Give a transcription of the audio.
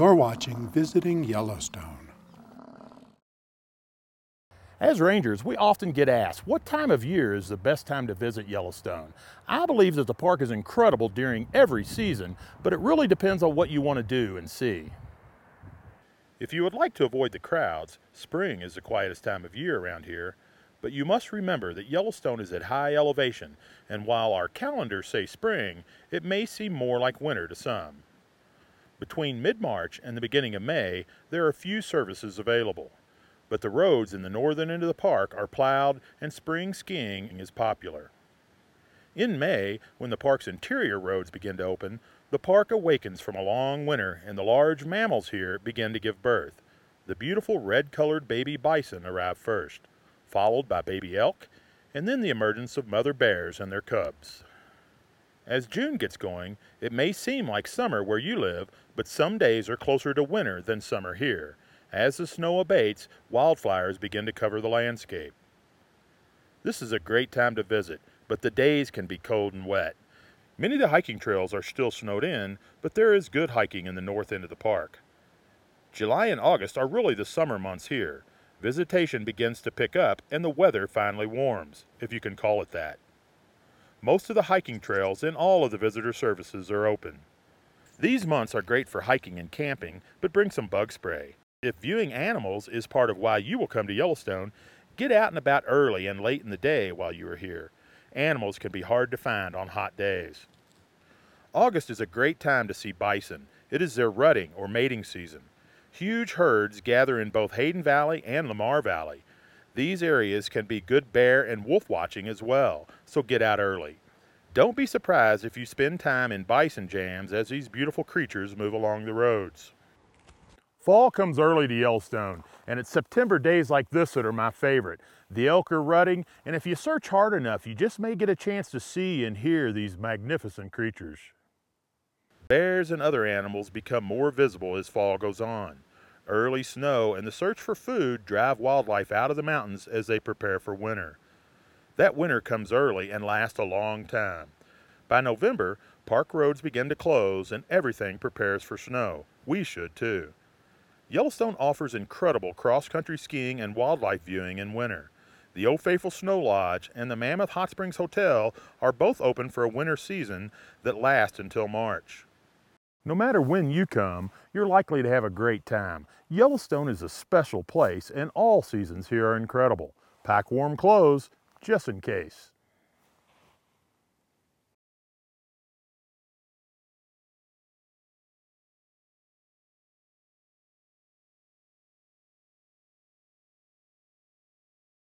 You're watching Visiting Yellowstone. As rangers, we often get asked, what time of year is the best time to visit Yellowstone? I believe that the park is incredible during every season, but it really depends on what you want to do and see. If you would like to avoid the crowds, spring is the quietest time of year around here, but you must remember that Yellowstone is at high elevation, and while our calendars say spring, it may seem more like winter to some. Between mid-March and the beginning of May, there are few services available but the roads in the northern end of the park are plowed and spring skiing is popular. In May, when the park's interior roads begin to open, the park awakens from a long winter and the large mammals here begin to give birth. The beautiful red-colored baby bison arrive first, followed by baby elk, and then the emergence of mother bears and their cubs. As June gets going, it may seem like summer where you live, but some days are closer to winter than summer here, as the snow abates, wildflowers begin to cover the landscape. This is a great time to visit, but the days can be cold and wet. Many of the hiking trails are still snowed in, but there is good hiking in the north end of the park. July and August are really the summer months here. Visitation begins to pick up and the weather finally warms, if you can call it that. Most of the hiking trails and all of the visitor services are open. These months are great for hiking and camping, but bring some bug spray. If viewing animals is part of why you will come to Yellowstone, get out and about early and late in the day while you are here. Animals can be hard to find on hot days. August is a great time to see bison. It is their rutting or mating season. Huge herds gather in both Hayden Valley and Lamar Valley. These areas can be good bear and wolf watching as well, so get out early. Don't be surprised if you spend time in bison jams as these beautiful creatures move along the roads. Fall comes early to Yellowstone, and it's September days like this that are my favorite. The elk are rutting, and if you search hard enough, you just may get a chance to see and hear these magnificent creatures. Bears and other animals become more visible as fall goes on. Early snow and the search for food drive wildlife out of the mountains as they prepare for winter. That winter comes early and lasts a long time. By November, park roads begin to close and everything prepares for snow. We should too. Yellowstone offers incredible cross-country skiing and wildlife viewing in winter. The Old Faithful Snow Lodge and the Mammoth Hot Springs Hotel are both open for a winter season that lasts until March. No matter when you come, you're likely to have a great time. Yellowstone is a special place and all seasons here are incredible. Pack warm clothes, just in case.